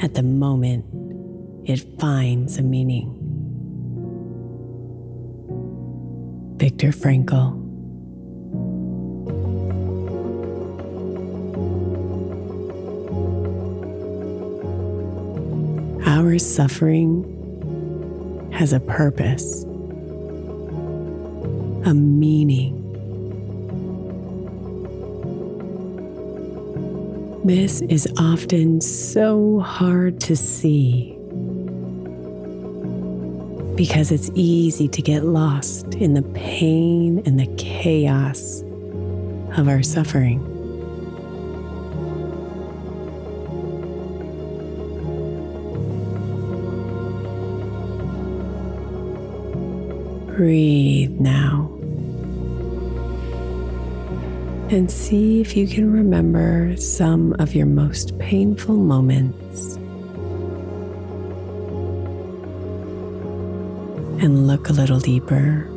at the moment it finds a meaning. Viktor Frankl. Our suffering has a purpose, a meaning. This is often so hard to see because it's easy to get lost in the pain and the chaos of our suffering. Breathe now and see if you can remember some of your most painful moments. And look a little deeper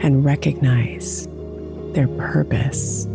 and recognize their purpose.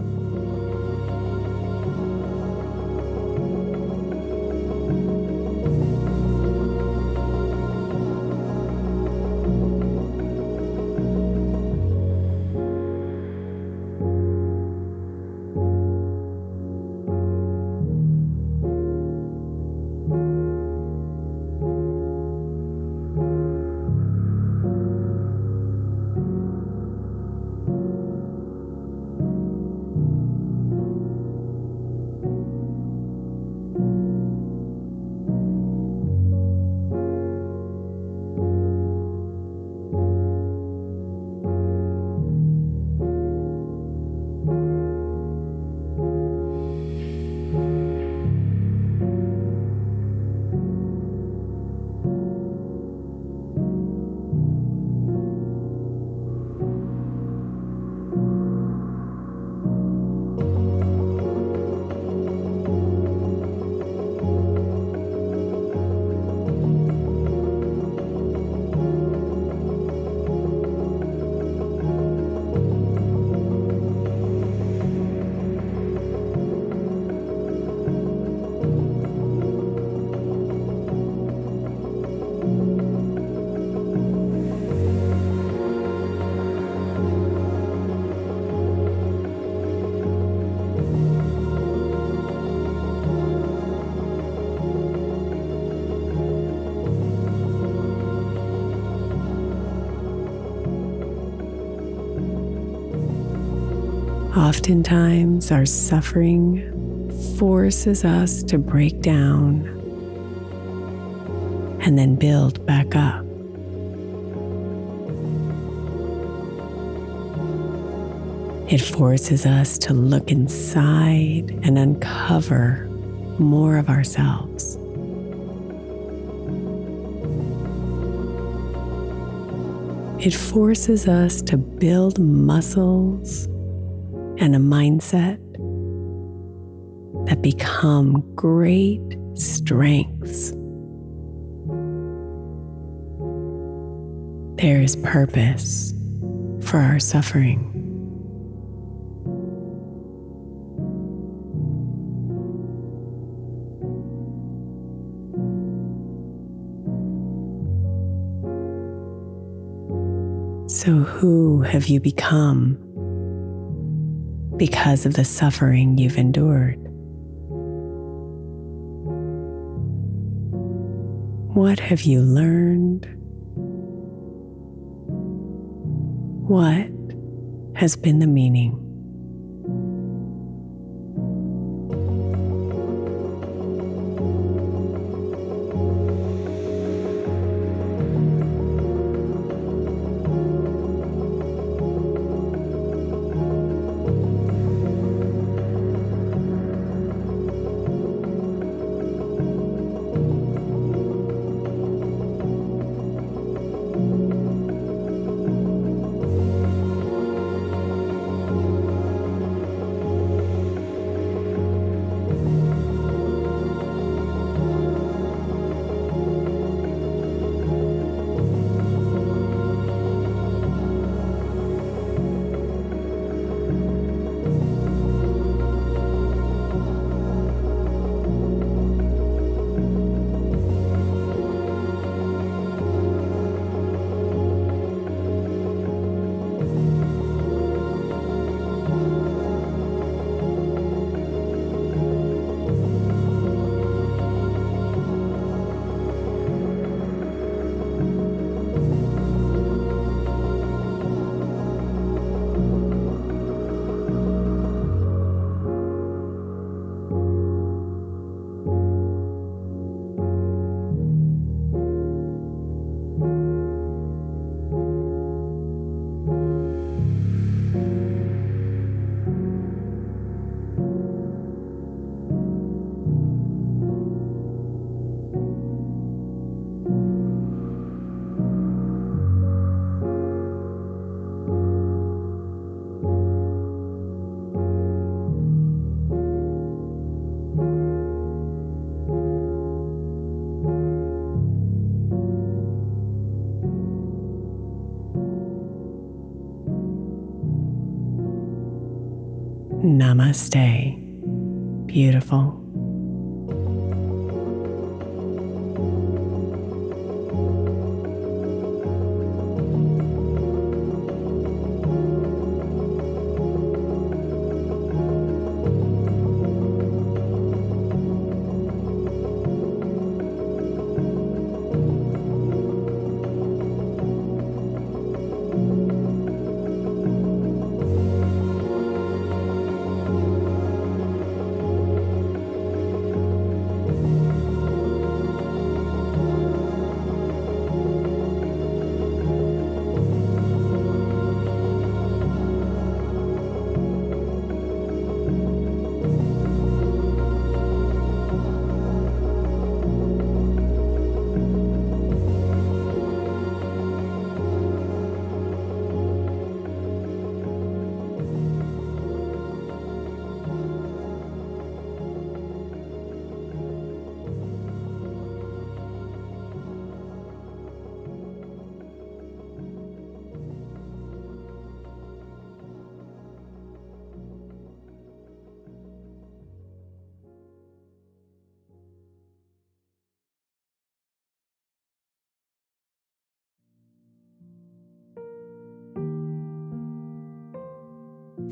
Oftentimes, our suffering forces us to break down and then build back up. It forces us to look inside and uncover more of ourselves. It forces us to build muscles and a mindset that become great strengths. There is purpose for our suffering. So, who have you become because of the suffering you've endured? What have you learned? What has been the meaning? Namaste. Beautiful.